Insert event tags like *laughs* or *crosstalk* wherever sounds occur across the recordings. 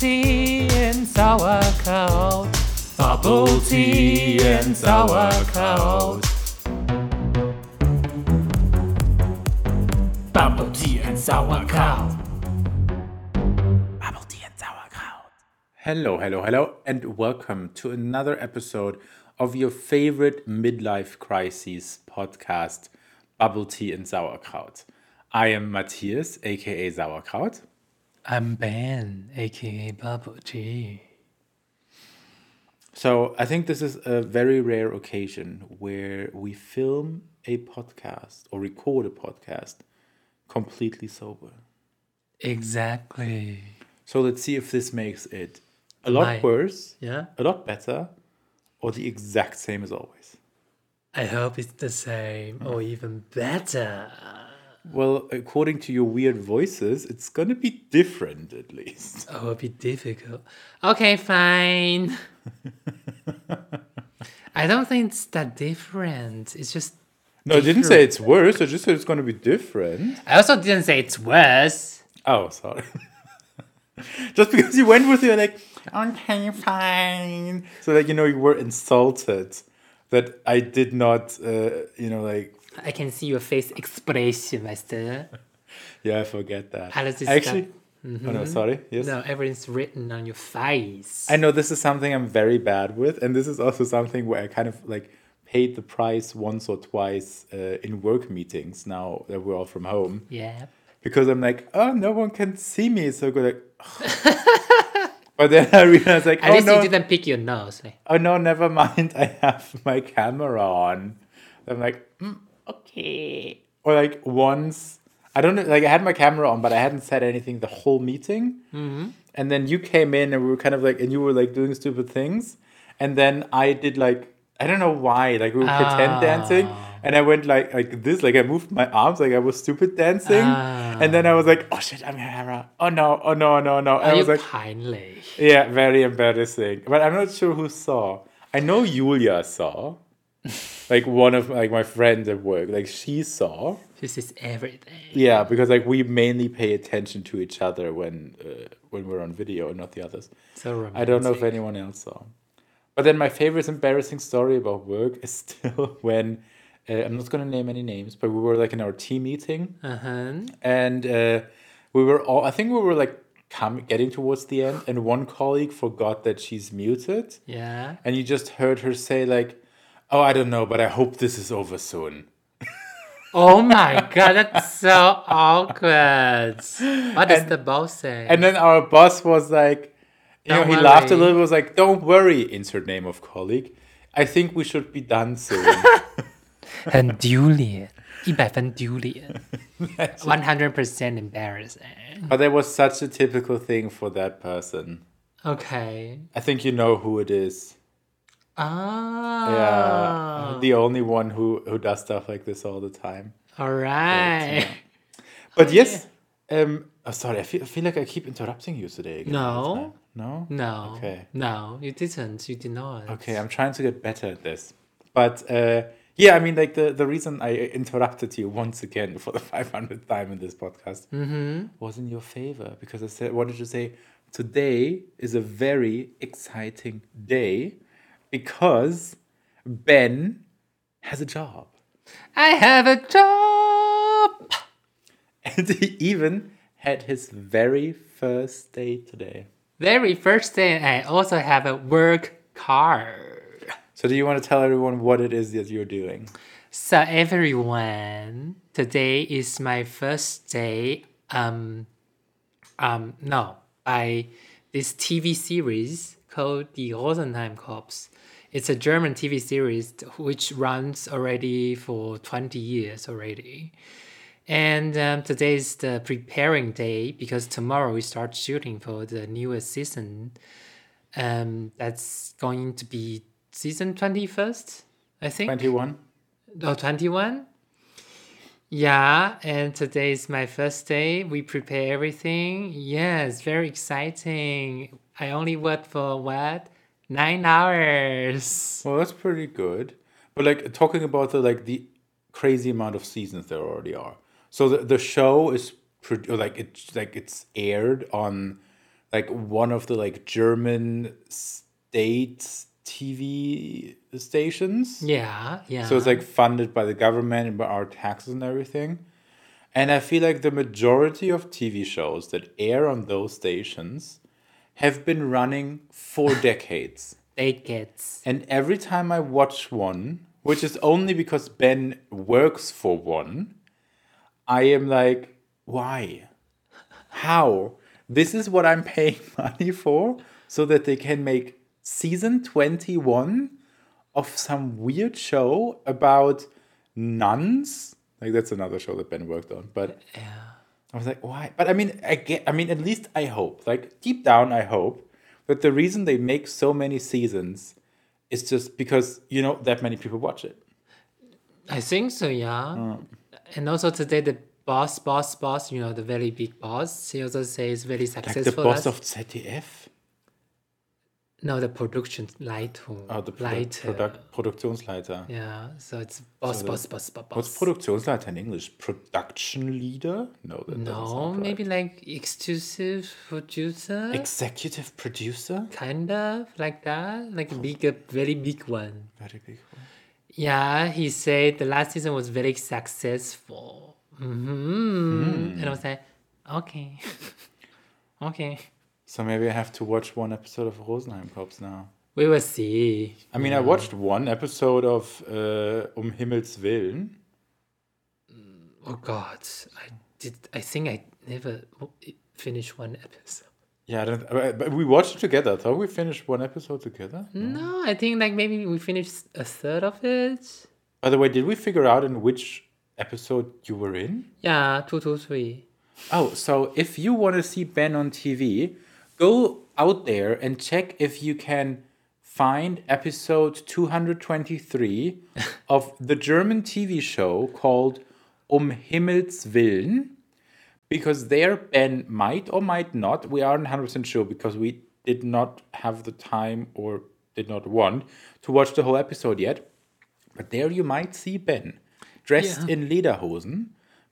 tea and sauerkraut. Bubble tea and sauerkraut. Bubble tea and sauerkraut. Bubble tea and sauerkraut. Hello, hello, hello, and welcome to another episode of your favorite midlife crises podcast, Bubble Tea and Sauerkraut. I am Matthias, aka Sauerkraut. I'm Ben, aka Bubble Tea. So I think this is a very rare occasion where we film a podcast or record a podcast completely sober. Exactly. So let's see if this makes it a lot My- worse, Yeah? a lot better, or the exact same as always. I hope it's the same or even better. Well, according to your weird voices, it's gonna be different at least. *laughs* Oh, it'll be difficult. Okay, fine. *laughs* I don't think it's that different. It's just. No, I didn't say it's worse. I just said it's gonna be different. I also didn't say it's worse. Oh, sorry. *laughs* just because you went with your like, okay, fine. So that you know you were insulted that I did not, uh, you know, like, I can see your face expression, Master. *laughs* yeah, I forget that. Alles ist Actually, oh no, sorry. Yes. No, everything's written on your face. I know this is something I'm very bad with, and this is also something where I kind of like paid the price once or twice uh, in work meetings now that we're all from home yeah. because I'm like, oh, no one can see me, so good. Like, *laughs* but then I realized like, *laughs* At oh least no, you didn't pick your nose. Like, oh no, never mind. I have my camera on. I'm like, mm, okay. Or like once, I don't know, like I had my camera on, but I hadn't said anything the whole meeting. Mm-hmm. And then you came in and we were kind of like, and you were like doing stupid things. And then I did like, I don't know why, like we were pretend Ah. dancing. And I went like like this, like I moved my arms, like I was stupid dancing. Ah. And then I was like, oh shit, I'm camera. Oh no, oh no, no, no. I you was like, kindly? yeah, very embarrassing. But I'm not sure who saw. I know Julia saw. *laughs* like one of like my friends at work, like she saw. This is everything. Yeah, because like we mainly pay attention to each other when uh, when we're on video and not the others. So romantic. I don't know if anyone else saw. But then my favorite embarrassing story about work is *laughs* still when uh, I'm not going to name any names, but we were like in our team meeting Uh huh. and uh, we were all i think we were like coming getting towards the end and one colleague forgot that she's muted Yeah. and you just heard her say like oh i don't know but i hope this is over soon Oh my god, that's so awkward. What does the boss say? and then our boss was like you know Don't he laughed a worry. little was like don't worry insert name of colleague i think we should be done soon *laughs* 很丢脸，一百分丢脸，*laughs* one hundred percent embarrassing. but that was such a typical thing for that person Okay. i think you know who it is Ah. yeah the only one who who does stuff like this all the time All right. But yes, um, oh, sorry, I feel, I feel like I keep interrupting you today. Again No. no, No. Okay. No, you didn't. You did not. Okay, I'm trying to get better at this. But uh, yeah, I mean, like the the reason I interrupted you once again for the *laughs* 500th time in this podcast was in your favor because I said wanted to say today is a very exciting day because Ben has a job. I have a job. And he even had his very first day today. Very first day, I also have a work card. So, do you want to tell everyone what it is that you're doing? So everyone, today is my first day. Um, um, no, by this TV series called The Rosenheim Cops. It's a German TV series which runs already for twenty years already. And um, today is the preparing day because tomorrow we start shooting for the newest season. Um, that's going to be season twenty first, I think. 21? Oh, 21? Yeah, and today is my first day. We prepare everything. Yes, very exciting. I only worked for what? Nine hours. Well, that's pretty good. But like talking about the like the crazy amount of seasons there already are. So the, the show is pro- like it's like it's aired on like one of the like German state TV stations. Yeah, yeah. So it's like funded by the government and by our taxes and everything. And I feel like the majority of TV shows that air on those stations have been running for *laughs* decades. decades. And every time I watch one, which is only because Ben works for one, I am like, why? How? This is what I'm paying *laughs* money for so that they can make season 21 of some weird show about nuns. Like that's another show that Ben worked on, but Yeah. I was like, why? But I mean, I get. I mean, at least I hope. Like deep down, I hope that the reason they make so many seasons is just because you know that many people watch it. I think so, yeah. Mm. And also today the boss, boss, boss, you know, the very big boss, he also says very successful. Like the boss of ZDF. No, the production light. Oh, the light. product Produktionsleiter. yeah, so it's boss, So boss, boss, boss, boss. What's Produktionsleiter in English? Production leader? No, that No, sound right. maybe like exclusive producer, executive producer. kind of like that, like a big, a very big one. Very big one. Yeah, he said the last season was very successful. hmm And I was like, okay, *laughs* okay, So maybe I have to watch one episode of Rosenheim Cops now. we will see. I mean, I watched one episode of uh, Um Himmels Willen. Oh God, I did. I think I never finished one episode. Yeah, I don't, but we watched it together. Thought we finished one episode together. No, I think like maybe we finished a third of it. By the way, did we figure out in which episode you were in? Yeah, two, two, three. Oh, so if you want to see Ben on TV, go out there and check if you can find episode 223 *laughs* of the German TV show called Um Himmels Willen. Because there, Ben might or might not, we aren't 100% sure because we did not have the time or did not want to watch the whole episode yet. But there you might see Ben dressed Yeah. in lederhosen,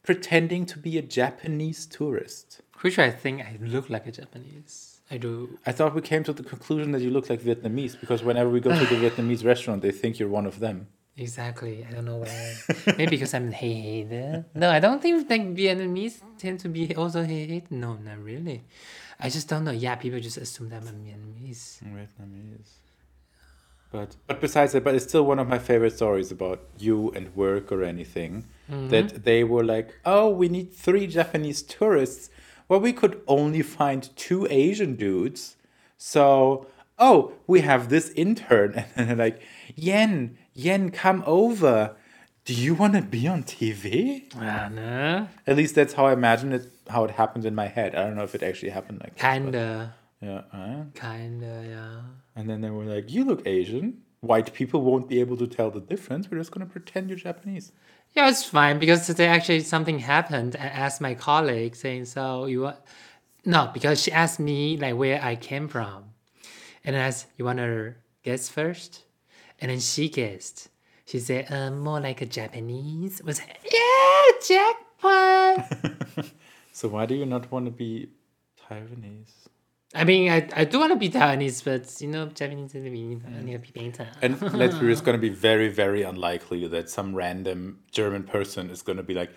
pretending to be a Japanese tourist. Which I think I look like a Japanese. I do. I thought we came to the conclusion that you look like Vietnamese because whenever we go to the *laughs* Vietnamese restaurant, they think you're one of them. Exactly. I don't know why. *laughs* Maybe because I'm hey hey there. No, I don't think like Vietnamese tend to be also hey hey. No, not really. I just don't know. Yeah, people just assume that I'm Vietnamese. Vietnamese. But but besides that, but it's still one of my favorite stories about you and work or anything. That mm-hmm. they were like, oh, we need three Japanese tourists. Well, we could only find two Asian dudes. So, oh, we have this intern. *laughs* And then they're like, Yen, Yen, come over. Do you want to be on TV? Ah, no. At least that's how I imagine it, how it happened in my head. I don't know if it actually happened like that, but- Kinda. Yeah. uh, Kinda, yeah. and then they were like, "You look Asian. White people won't be able to tell the difference. We're just gonna pretend you're Japanese." Yeah, it's fine because today actually something happened. I asked my colleague saying, "So you want?" No, because she asked me like where I came from, and I asked, "You want to guess first? And then she guessed. She said, uh, "More like a Japanese." I was like, yeah, jackpot. *laughs* So why do you not want to be Taiwanese? I mean, I, I do want to be Taiwanese, but you know, Japanese is really need to be better. And *laughs* let's be it's gonna be very, very unlikely that some random German person is gonna be like,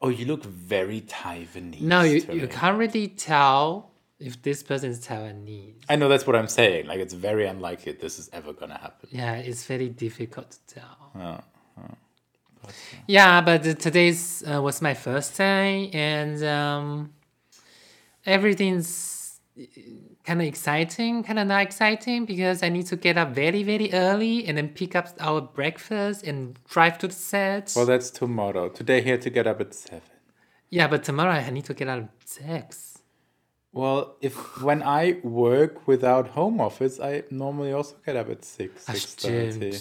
"Oh, you look very Taiwanese." No, you, to you can't really tell if this person is Taiwanese. I know that's what I'm saying. Like, it's very unlikely this is ever gonna happen. Yeah, it's very difficult to tell. Oh, Yeah, but uh, today's uh, was my first day, and um, everything's kind of exciting, kind of not exciting because I need to get up very, very early and then pick up our breakfast and drive to the set. Well, that's tomorrow. Today, he had to get up at seven. yeah, but tomorrow I need to get out at six. Well, if when I work without home office, I normally also get up at six, six thirty.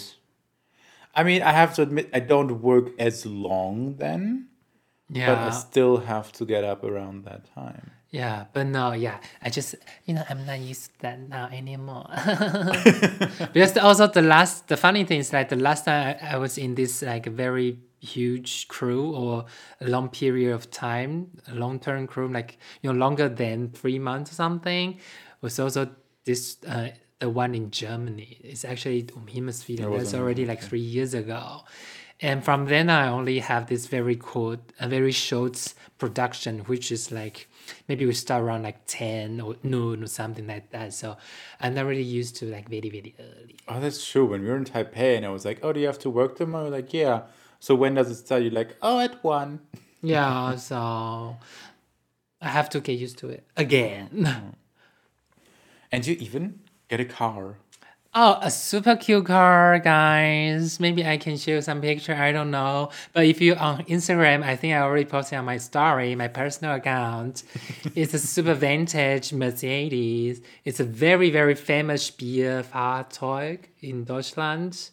I mean, I have to admit, I don't work as long then, Yeah. but I still have to get up around that time. Yeah, but no, yeah, I just you know I'm not used to that now anymore. *laughs* because also the last the funny thing is like the last time I, I was in this like very huge crew or a long period of time, a long term crew, like you know longer than three months or something, was also this uh, the one in Germany. It's actually That's in- already like three years ago. And from then I only have this very cool, a very short production, which is like maybe we start around like 10 or noon or something like that. So I'm not really used to like very, very early. Oh, that's true. When we were in Taipei and I was like, oh, do you have to work tomorrow? Like, yeah. So when does it start? You're like, oh, at one. *laughs* Yeah, so I have to get used to it again. *laughs* And you even get a car. Oh, a super cute car, guys. Maybe I can show some picture. I don't know. But if you on Instagram, I think I already posted on my story, my personal account. *laughs* it's a super vintage Mercedes. It's a very, very famous Bierfahrzeug in Deutschland.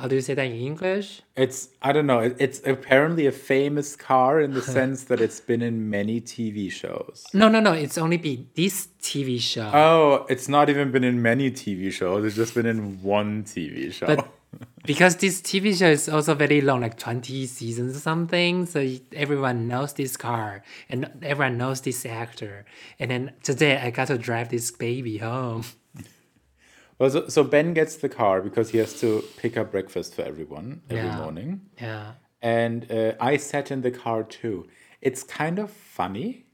How do you say that in English? It's, I don't know, it's apparently a famous car in the *laughs* sense that it's been in many TV shows. No, no, no. It's only been this TV show. Oh, it's not even been in many TV shows. It's just been in one TV show. But *laughs* because this TV show is also very long, like 20 seasons or something, so everyone knows this car and everyone knows this actor. And then today I got to drive this baby home. *laughs* Well, so, so Ben gets the car because he has to pick up breakfast for everyone every Yeah. morning. Yeah. And uh, I sat in the car too. It's kind of funny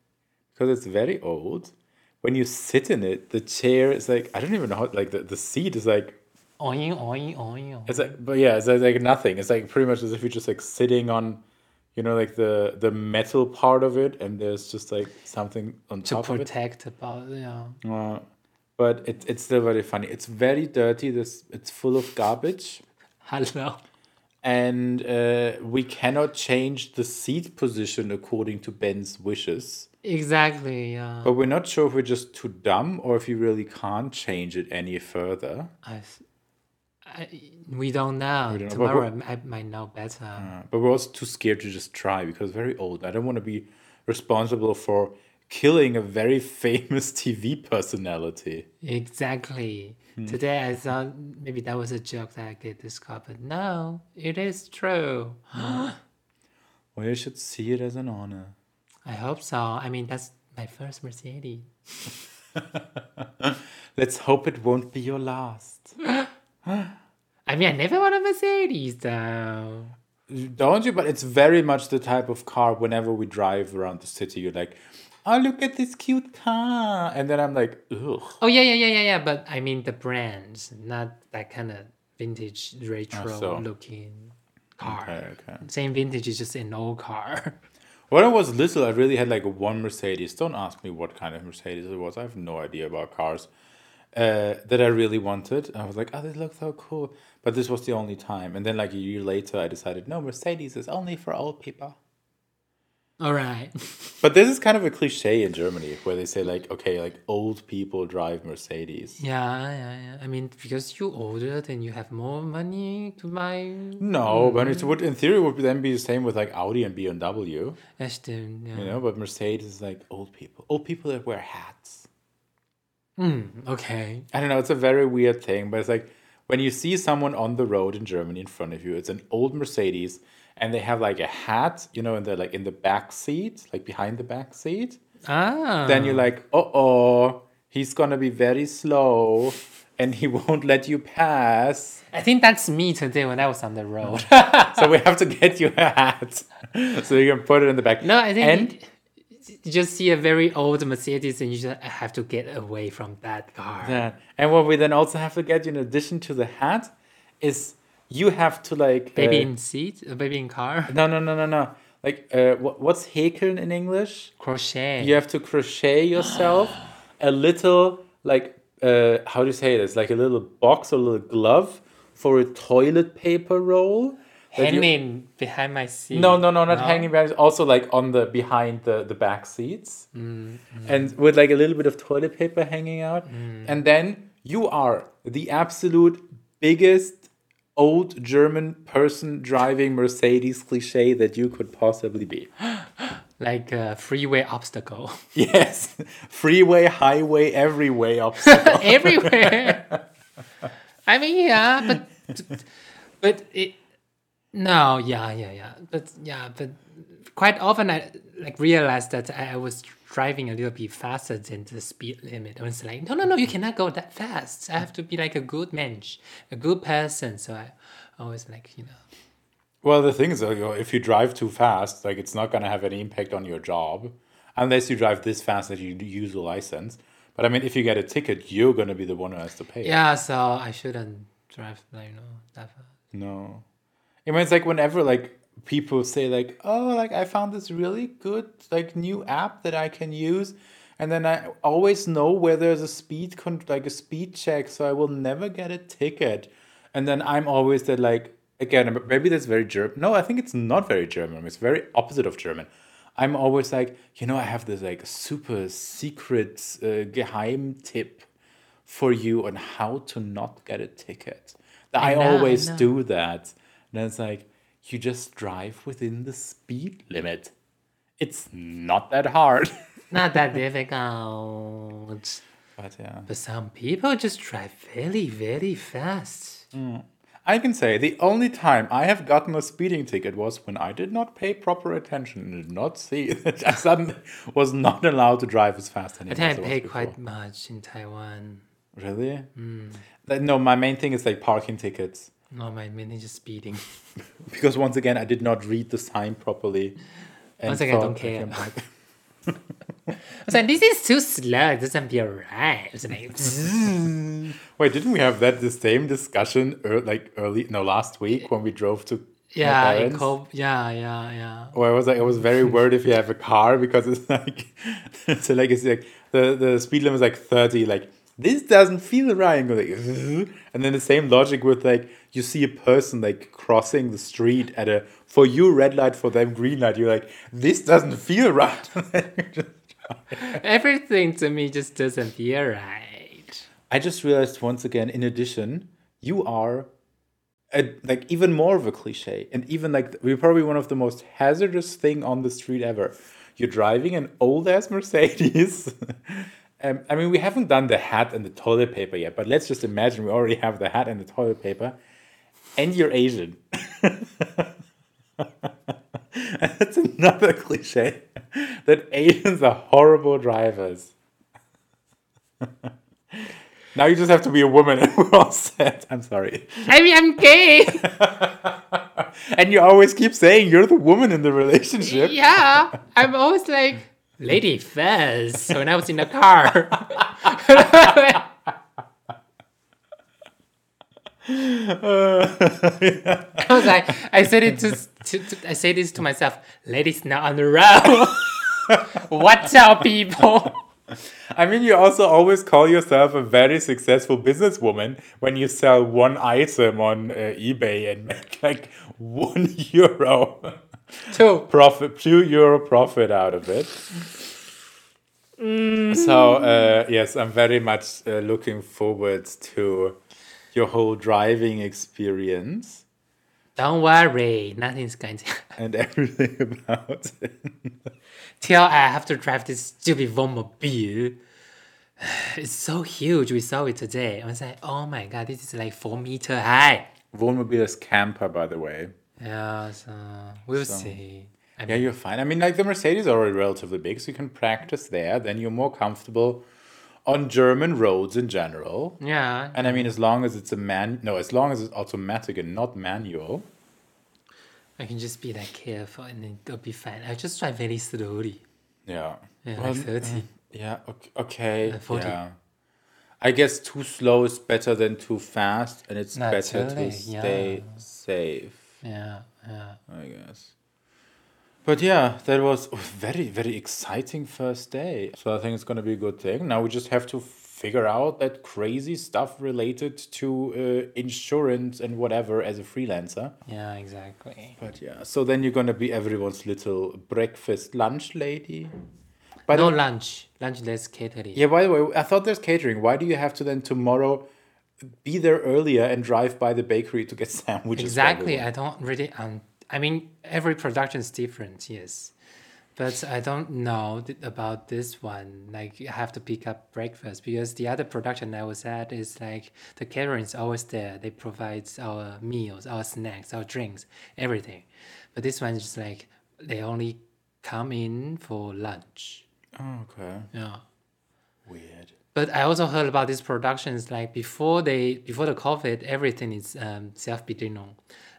because it's very old. When you sit in it, the chair is like, I don't even know how, like the, the seat is like, Oing, oing, oing. it's like, but yeah, it's like nothing. It's like pretty much as if you're just like sitting on, you know, like the the metal part of it, and there's just like something on To top of it. protect about, yeah. Uh, but it, it's still very funny. It's very dirty. This it's full of garbage, *laughs* Hello. and uh, we cannot change the seat position according to Ben's wishes. Exactly, yeah. But we're not sure if we're just too dumb or if you really can't change it any further. I, I, we don't know. don't know, but Tomorrow I might know better. Uh, but we're also too scared to just try because very old. I don't want to be responsible for killing a very famous *laughs* TV personality. Exactly. Hmm. Today I thought maybe that was a joke that I car, but no, it is true. *gasps* Well, you should see it as an honor. I hope so. I mean, that's my first Mercedes. *laughs* Let's hope it won't be your last. *gasps* I mean, I never want a Mercedes though. Don't you? But it's very much the type of car whenever we drive around the city, you're like, oh, look at this cute car. And then I'm like, ugh. Oh yeah, yeah, yeah, yeah, yeah. But I mean the brands, not that kind of vintage retro so. looking car. Okay, okay. Same vintage is just an old car. *laughs* When I was little, I really had like one Mercedes. Don't ask me what kind of Mercedes it was. I have no idea about cars. Uh, that I really wanted. And I was like, oh, this looks so cool. But this was the only time. And then, like a year later, I decided, no, Mercedes is only for old people. All right. *laughs* But this is kind of a cliche in Germany where they say, like, okay, like old people drive Mercedes. Yeah, yeah, yeah. I mean, because you're older, then you have more money to buy. No, but it would, in theory, would then be the same with like Audi and BMW, That's the yeah. you know. But Mercedes is like old people, old people that wear hats. Mm, okay. I don't know. It's a very weird thing, but it's like when you see someone on the road in Germany in front of you, it's an old Mercedes, and they have like a hat, you know, in the like in the back seat, like behind the back seat. Ah. Then you're like, oh oh, he's gonna be very slow, and he *laughs* won't let you pass. I think that's me today when I was on the road. *laughs* so we have to get you a hat *laughs* so you can put it in the back. no, I think and you, just see a very old Mercedes and you just have to get away from that car. Yeah. And what we then also have to get you in addition to the hat is you have to like Baby uh, in seat, a baby in car. no no no no no like uh, what, what's häkeln in English? Crochet. You have to crochet yourself a little like uh, how do you say this? Like a little box or a little glove for a toilet paper roll. That you- Hanging behind my seat. No, no, no, not hanging back. Also, like on the behind the the back seats, Mm, and with like a little bit of toilet paper hanging out, Mm. and then you are the absolute biggest old German person driving Mercedes cliche that you could possibly be. *gasps* Like a freeway obstacle. *laughs* Yes, freeway, highway, every way *laughs* obstacle. Everywhere. I mean, yeah, but but it No, yeah, yeah, yeah. But yeah, but quite often I like realized that I was driving a little bit faster than the speed limit. I was like, no, no, no, you cannot go that fast. I have to be like a good mensch, a good person. So I always like, you know. Well, the thing is, if you drive too fast, like it's not gonna have any impact on your job, unless you drive this fast that you use a license. But I mean, if you get a ticket, you're gonna be the one who has to pay. Yeah, so I shouldn't drive like you know that fast. No. I mean, it's like whenever like people say like, oh, like I found this really good like new app that I can use, and then I always know where there's a speed con- like a speed check, so I will never get a ticket. And then I'm always that like again maybe that's very German. No, I think it's not very German. It's very opposite of German. I'm always like, you know, I have this like super secret uh, geheim tip for you on how to not get a ticket. I, I know, always know. do that. And it's like, you just drive within the speed limit. It's not that hard. *laughs* Not that difficult. but yeah. But some people just drive very, very fast. Mm. I can say the only time I have gotten a speeding ticket was when I did not pay proper attention and did not see *laughs* that I suddenly was not allowed to drive as fast I anymore. think I pay quite much in Taiwan. Really? Mm. Like, No, my main thing is like parking tickets. No, my mainly just speeding. *laughs* Because once again, I did not read the sign properly. Once again, I don't care. *laughs* I was like, this is too slow. It doesn't feel right. Like, *laughs* Wait, didn't we have that the same discussion ear like early no last week when we drove to yeah, it parents? co- yeah, yeah, yeah. Where I was like, I was very worried if you have a car because it's like, so like it's like the the speed limit is like thirty. Like this doesn't feel right. And, go like, *laughs* and then the same logic with like you see a person like crossing the street at a for you red light for them green light. You're like this doesn't feel right. *laughs* Everything to me just doesn't feel right. I just realized once again. In addition, you are. A, like even more of a cliche and even like we're probably one of the most hazardous thing on the street ever you're driving an old ass mercedes *laughs* um, i mean we haven't done the hat and the toilet paper yet but let's just imagine we already have the hat and the toilet paper. And you're asian. *laughs* That's another cliche that asians are horrible drivers. *laughs* Now you just have to be a woman and *laughs* we're all set. I'm sorry. I mean, I'm gay. and you always keep saying you're the woman in the relationship. yeah, I'm always like, lady Fez when I was in the car. *laughs* I was like, I said it to, to, to I say this to myself. Ladies not on the road. *laughs* Watch out, people. I mean, you also always call yourself a very successful businesswoman when you sell one item on uh, eBay and make like one *laughs* euro Two. profit, two euro profit out of it. So uh, yes, I'm very much uh, looking forward to your whole driving experience Don't worry, nothing's going to happen. *laughs* and everything *laughs* about it. till I have to drive this stupid Wohnmobil. *sighs* It's so huge. We saw it today. I was like, oh my god, this is like four meter high. Wohnmobil is camper, by the way. Yeah, so we'll see. I Yeah, mean, you're fine. I mean, like the Mercedes are already relatively big, so you can practice there. Then you're more comfortable on German roads in general. yeah, And I mean, as long as it's a man, no, as long as it's automatic and not manual. I can just be like careful and then it'll be fine. I just drive very slowly. Yeah. Yeah, Well, like 30. Yeah. ok- Okay. Uh, 40. Yeah. I guess too slow is better than too fast, and it's better to stay yeah. safe. Yeah, yeah. I guess. But yeah, that was a very, very exciting first day. So I think it's going to be a good thing. Now we just have to figure out that crazy stuff related to uh, insurance and whatever as a freelancer. Yeah, exactly. But yeah, so then you're going to be everyone's little breakfast lunch lady. By no lunch. Lunch less catering. yeah, by the way, I thought there's catering. Why do you have to then tomorrow be there earlier and drive by the bakery to get *laughs* sandwiches? Exactly. I don't really um I mean every production is different, yes. But I don't know th- about this one. Like you have to pick up breakfast because the other production I was at is like the catering is always there. They provide our meals, our snacks, our drinks, everything. But this one is just like they only come in for lunch. Oh, okay. Yeah. Weird. But I also heard about these productions like before they before the COVID, everything is um, self bedienung,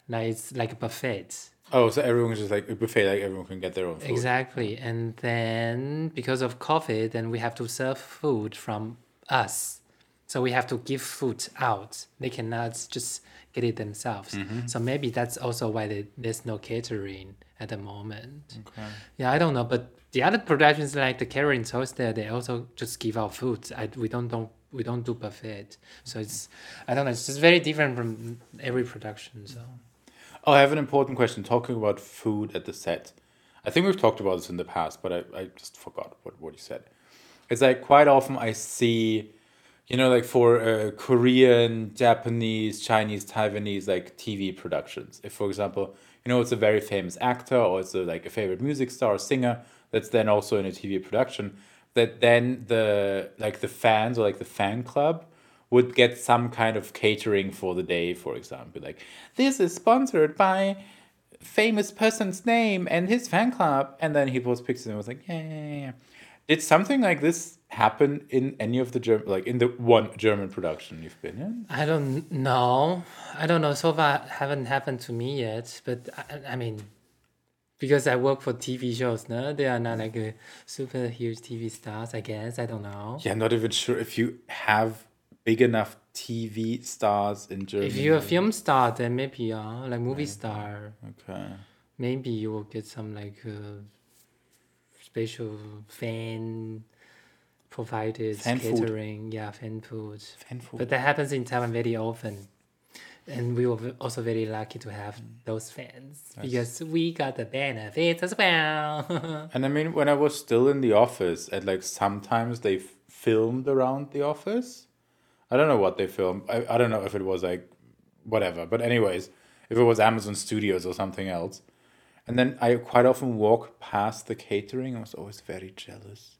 like it's like a buffet. Oh, so everyone's just like a buffet, like everyone can get their own food. Exactly, and then because of COVID, then we have to serve food from us, so we have to give food out. They cannot just get it themselves. Mm-hmm. So maybe that's also why they, there's no catering at the moment. Okay. Yeah, I don't know, but the other productions like the catering toast there, they also just give out food. I we don't don't we don't do buffet, so it's I don't know. It's just very different from every production. So Oh, I have an important question. Talking about food at the set. I think we've talked about this in the past, but I, I just forgot what, what you said. It's like quite often I see, you know, like for uh, Korean, Japanese, Chinese, Taiwanese, like TV productions. If, for example, you know, it's a very famous actor or it's a, like a favorite music star or singer that's then also in a TV production, that then the like the fans or like the fan club would get some kind of catering for the day, for example. Like, this is sponsored by famous person's name and his fan club. And then he posts pictures and was like, yeah, yeah, yeah. Did something like this happen in any of the German, like in the one German production you've been in? I don't know. I don't know. So far, haven't happened to me yet. But I, I mean, because I work for TV shows, no, they are not like a super huge TV stars. I guess I don't know. Yeah, I'm not even sure if you have big enough TV stars in Germany. If you're a film star, then maybe yeah, like movie star, Okay. maybe you will get some like uh, special fan provided Fan food. catering. Yeah, fan food. Fan food. But that happens in Taiwan very often. And we were also very lucky to have mm. those fans because we got the benefits as well. *laughs* And I mean, when I was still in the office, and like sometimes they f- filmed around the office. I don't know what they filmed. I, I don't know if it was like whatever. But, anyways, if it was Amazon Studios or something else. And then I quite often walk past the catering. I was always very jealous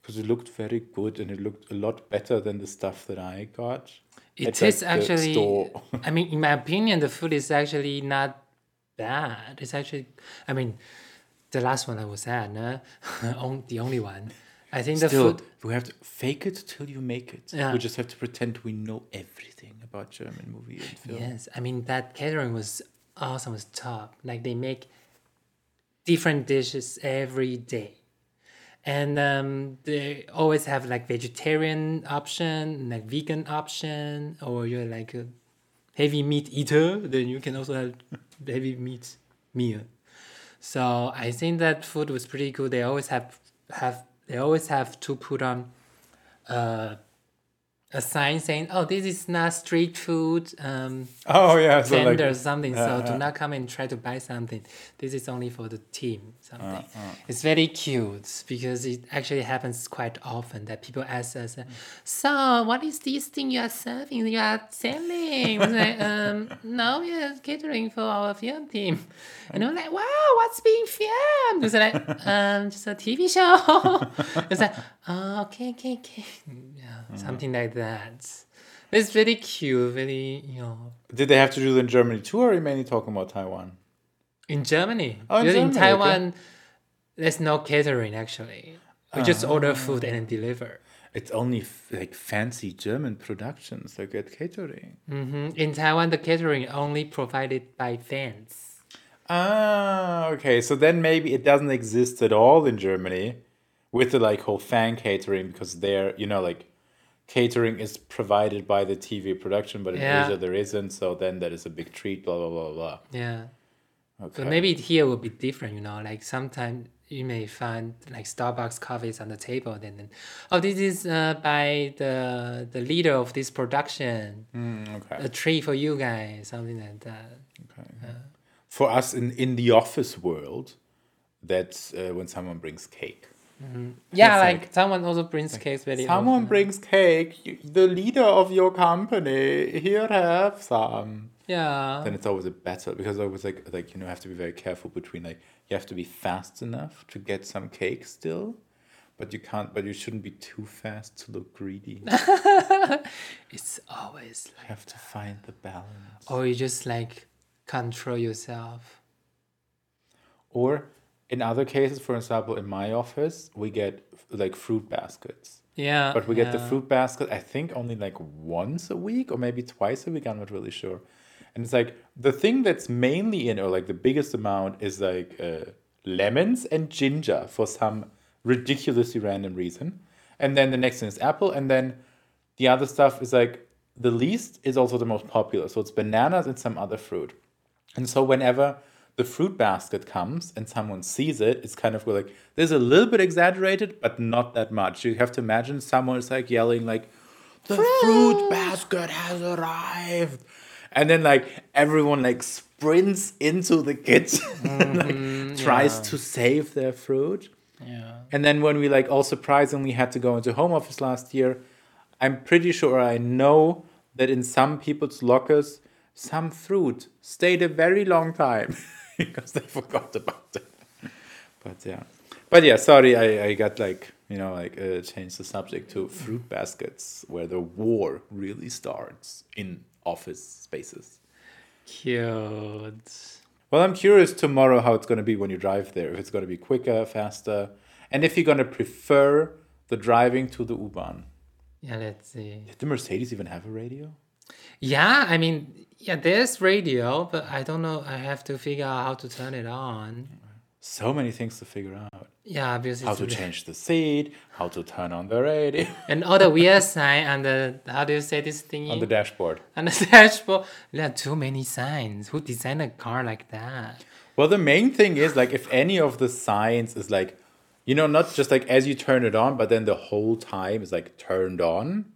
because it looked very good and it looked a lot better than the stuff that I got. It the actually, store. *laughs* I mean, in my opinion, the food is actually not bad. It's actually, I mean, the last one I was at, no? *laughs* The only one. I think the food, we have to fake it till you make it. Yeah. We just have to pretend we know everything about German movie and film. yes, I mean, that catering was awesome, was top. Like, they make different dishes every day. And um, they always have like vegetarian option, like vegan option, or you're like a heavy meat eater, then you can also have *laughs* heavy meat meal. So I think that food was pretty good. They always have have they always have to put on uh, a sign saying, "Oh, this is not street food um, Oh yeah, so vendor like something. Yeah, so yeah. do not come and try to buy something. This is only for the team. Uh, Something. It's very cute because it actually happens quite often that people ask us, uh, "So, what is this thing you are serving? You are selling?" Like, *laughs* um, "No, we are catering for our film team." *laughs* And I'm like, "Wow, what's being filmed?" It's *laughs* like, "Um, just a TV show." it's like, "Oh, okay, okay, okay." Yeah, Mm-hmm. something like that. It's very cute, very you know. Did they have to do it in Germany too, or are you mainly talking about Taiwan? In Germany. Oh, in because in, Germany, okay. Taiwan, there's no catering actually. We just Ah. order food and deliver. It's only f- like fancy German productions that get catering. hmm In Taiwan, the catering only provided by fans. Ah, okay. So then maybe it doesn't exist at all in Germany with the like whole fan catering because there, you know, like catering is provided by the TV production, but in Yeah. Asia there isn't. So then that is a big treat. Blah blah blah blah. Yeah. Okay. But maybe here will be different, you know, like sometimes you may find like Starbucks coffees on the table and then oh this is uh, by the the leader of this production. Mm, okay. A treat for you guys, something like that. Okay. For us in in the office world, that's uh, when someone brings cake. Mm-hmm. Yeah, It's like, like- someone also brings cakes very Someone often. brings cake. You, the leader of your company. Here, have some. Yeah. then it's always a battle because I was like like you know have to be very careful between like you have to be fast enough to get some cake still, but you can't but you shouldn't be too fast to look greedy. *laughs* It's always like, you have to find the balance. or you just like control yourself. Or in other cases, for example, in my office, we get like fruit baskets. Yeah. But we get the fruit basket, I think, only like once a week or maybe twice a week. I'm not really sure. And it's like the thing that's mainly in, or like the biggest amount, is like uh, lemons and ginger for some ridiculously random reason. And then the next thing is apple. And then the other stuff is like the least is also the most popular. So it's bananas and some other fruit. And so whenever the fruit basket comes and someone sees it, it's kind of like there's a little bit exaggerated, but not that much. You have to imagine someone is like yelling like, "The fruit basket has arrived," and then like everyone like sprints into the kitchen, and, *laughs* like, mm-hmm. tries to save their fruit. Yeah. And then when we like all surprisingly had to go into home office last year, I'm pretty sure I know that in some people's lockers, some fruit stayed a very long time *laughs* because they forgot about it. But yeah, but yeah, sorry, I, I got like you know like uh, changed the subject to fruit baskets where the war really starts in office spaces. Cute. Well, I'm curious tomorrow how it's going to be when you drive there. If it's going to be quicker, faster, and if you're going to prefer the driving to the U-Bahn. Yeah, let's see. Did the Mercedes even have a radio? Yeah, I mean, yeah, there's radio, but I don't know. I have to figure out how to turn it on. So many things to figure out. Yeah, obviously. How to change the seat, how to turn on the radio *laughs* And all the weird sign and the how do you say this thing? on the dashboard. on the *laughs* dashboard. There are too many signs. Who designed a car like that? Well, the main thing is like if any of the signs is like, you know, not just like as you turn it on, but then the whole time is like turned on,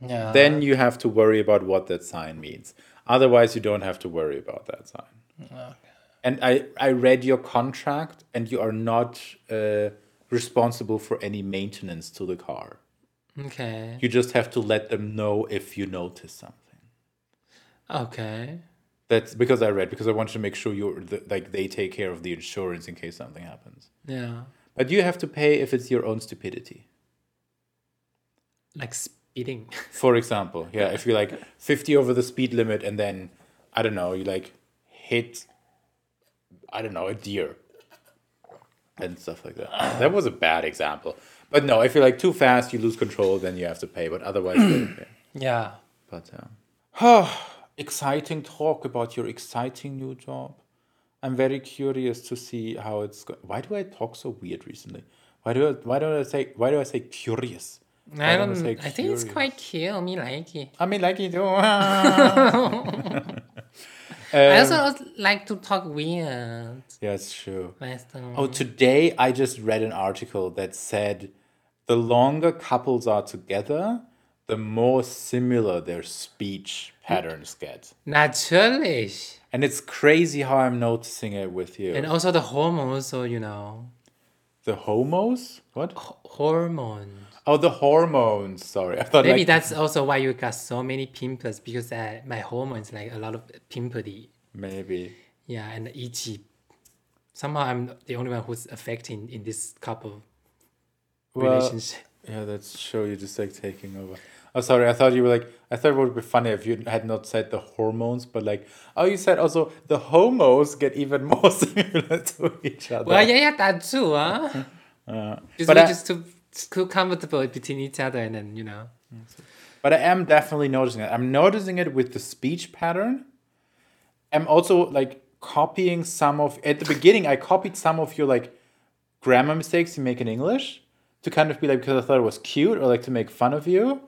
Yeah. then you have to worry about what that sign means. Otherwise, you don't have to worry about that sign. And I, I read your contract, and you are not uh, responsible for any maintenance to the car. Okay. You just have to let them know if you notice something. Okay. That's because I read because I wanted to make sure you're the, like they take care of the insurance in case something happens. Yeah. But you have to pay if it's your own stupidity. Like speeding. *laughs* For example, yeah, if you're like 50 over the speed limit and then I don't know, you like hit I don't know, a deer and stuff like that. *sighs* That was a bad example. But no, if you're like too fast, you lose control, then you have to pay. But otherwise, *clears throat* pay. yeah. But um, *sighs* exciting talk about your exciting new job. I'm very curious to see how it's. Go- why do I talk so weird recently? Why do I, why don't I say why do I say curious? I don't. I think it's quite cute. Me like it. I mean, like you do. *laughs* *laughs* I Um, also like to talk weird. yeah, it's true. Last time. Oh, today I just read an article that said the longer couples are together, the more similar their speech patterns get. Natürlich. And it's crazy how I'm noticing it with you. And also the hormones, so you know, the homos? What? hormones. Oh, the hormones. Sorry, I thought Maybe like, that's also why you got so many pimples because uh, my hormones like a lot of pimply. maybe. Yeah, and itchy. Somehow I'm the only one who's affecting in this couple Well, relationship. Yeah, that's true. You're just like taking over. Oh, sorry. I thought you were like. I thought it would be funny if you had not said the hormones, but like, oh, you said also the homos get even more *laughs* similar to each other. Well, yeah, yeah, that too, huh? *laughs* Uh, Just but I, just too, too comfortable between each other, and then you know. but I am definitely noticing it. I'm noticing it with the speech pattern. I'm also like copying some of at the beginning. I copied some of your like grammar mistakes you make in English to kind of be like because I thought it was cute or like to make fun of you,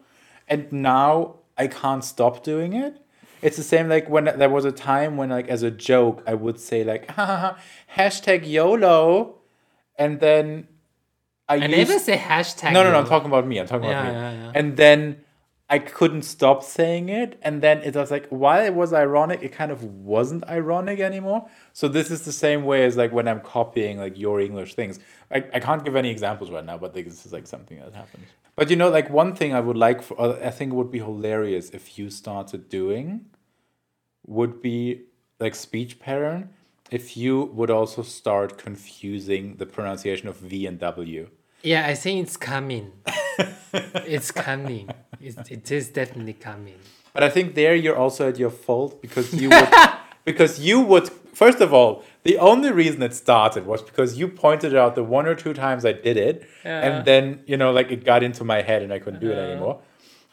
and now I can't stop doing it. It's the same like when there was a time when like as a joke I would say like *laughs* hashtag YOLO, and then I, I used, never say hashtag. no, no, no. I'm talking about me. I'm talking about Yeah, me. yeah, yeah. And then I couldn't stop saying it. And then it was like, while it was ironic, it kind of wasn't ironic anymore. So this is the same way as like when I'm copying like your English things. I, I can't give any examples right now, but like, this is like something that happened. But you know, like one thing I would like for, I think it would be hilarious if you started doing would be like speech pattern if you would also start confusing the pronunciation of V and W. Yeah, I think it's coming. *laughs* it's coming. It, it is definitely coming. But I think there you're also at your fault because you would *laughs* because you would first of all the only reason it started was because you pointed out the one or two times I did it Yeah. and then you know like it got into my head and I couldn't do it uh-huh. anymore.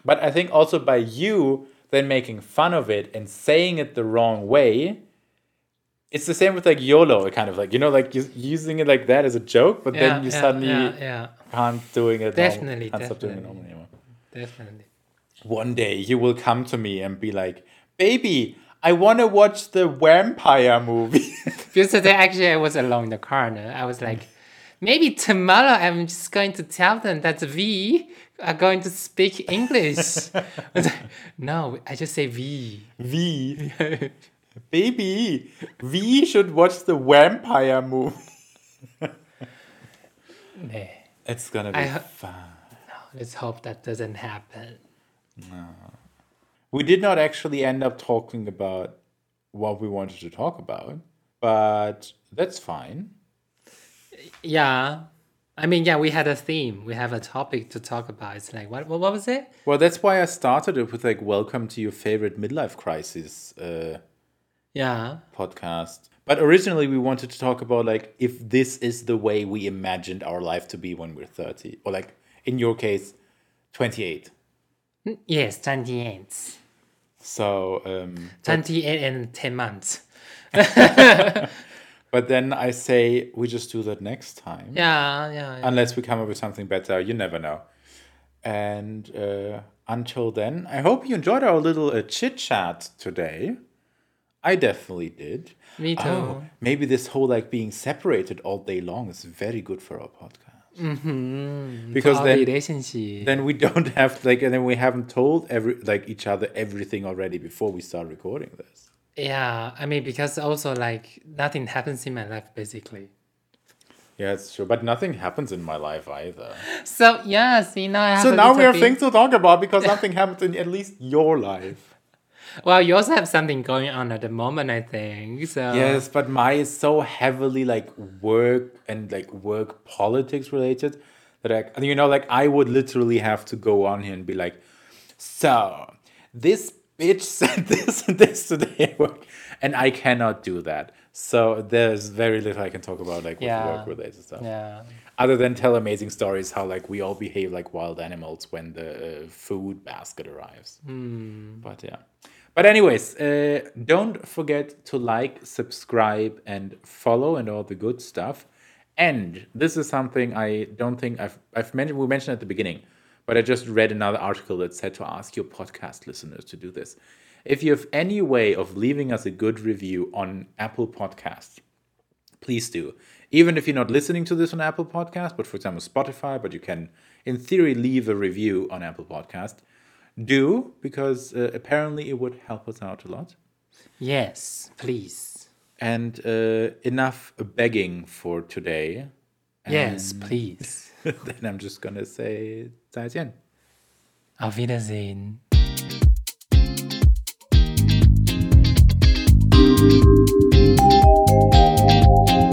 But I think also by you then making fun of it and saying it the wrong way. It's the same with like YOLO, kind of like you know, like using it like that as a joke, but Yeah, then you yeah, suddenly yeah, can't doing it. Definitely, can't stop doing it definitely. anymore definitely. one day you will come to me and be like, "Baby, I want to watch the vampire movie." *laughs* Today actually I was alone in the car and I was like, maybe tomorrow I'm just going to tell them that we are going to speak English. I was like, no, I just say we. we, *laughs* baby, we should watch the vampire movie. *laughs* Nah, It's gonna be fun. Let's hope that doesn't happen. No. We did not actually end up talking about what we wanted to talk about, but that's fine. Yeah. I mean, yeah, we had a theme. We have a topic to talk about. It's like, what, what, what was it? Well, that's why I started it with like, "Welcome to your favorite midlife crisis." Uh, Yeah. podcast. But originally, we wanted to talk about like if this is the way we imagined our life to be when we're 30, or like in your case, 28. Yes, 28. So, um, 28 and 10 months. *laughs* but then I say we just do that next time, Yeah, yeah. yeah. unless we come up with something better. You never know. And uh, until then, I hope you enjoyed our little uh, chit chat today. I definitely did. Me too. Oh, maybe this whole like being separated all day long is very good for our podcast. Mm-hmm. Because then relationship. then we *laughs* don't have like and then we haven't told every like each other everything already before we start recording this. Yeah, I mean, because also like nothing happens in my life basically. Yeah, it's true. But nothing happens in my life either. So yeah, see now I have So now we have things to talk about because nothing happens in at least your life. Well, you also have something going on at the moment, I think. So Yes, but my is so heavily like work and like work politics related that I, you know, like I would literally have to go on here and be like, so this bitch *laughs* said this and this today, and I cannot do that. So there's very little I can talk about like with Yeah. work related stuff. Yeah. Other than tell amazing stories how like we all behave like wild animals when the uh, food basket arrives. But yeah. But anyways, uh, don't forget to like, subscribe, and follow, and all the good stuff. And this is something I don't think I've I've mentioned. We mentioned at the beginning, but I just read another article that said to ask your podcast listeners to do this. If you have any way of leaving us a good review on Apple Podcasts, please do. Even if you're not listening to this on Apple Podcast, but for example Spotify, but you can, in theory, leave a review on Apple Podcast. Do because uh, apparently it would help us out a lot. Yes, please. And uh, enough begging for today. Yes, please. *laughs* then I'm just gonna say 再见. Auf Wiedersehen. Thank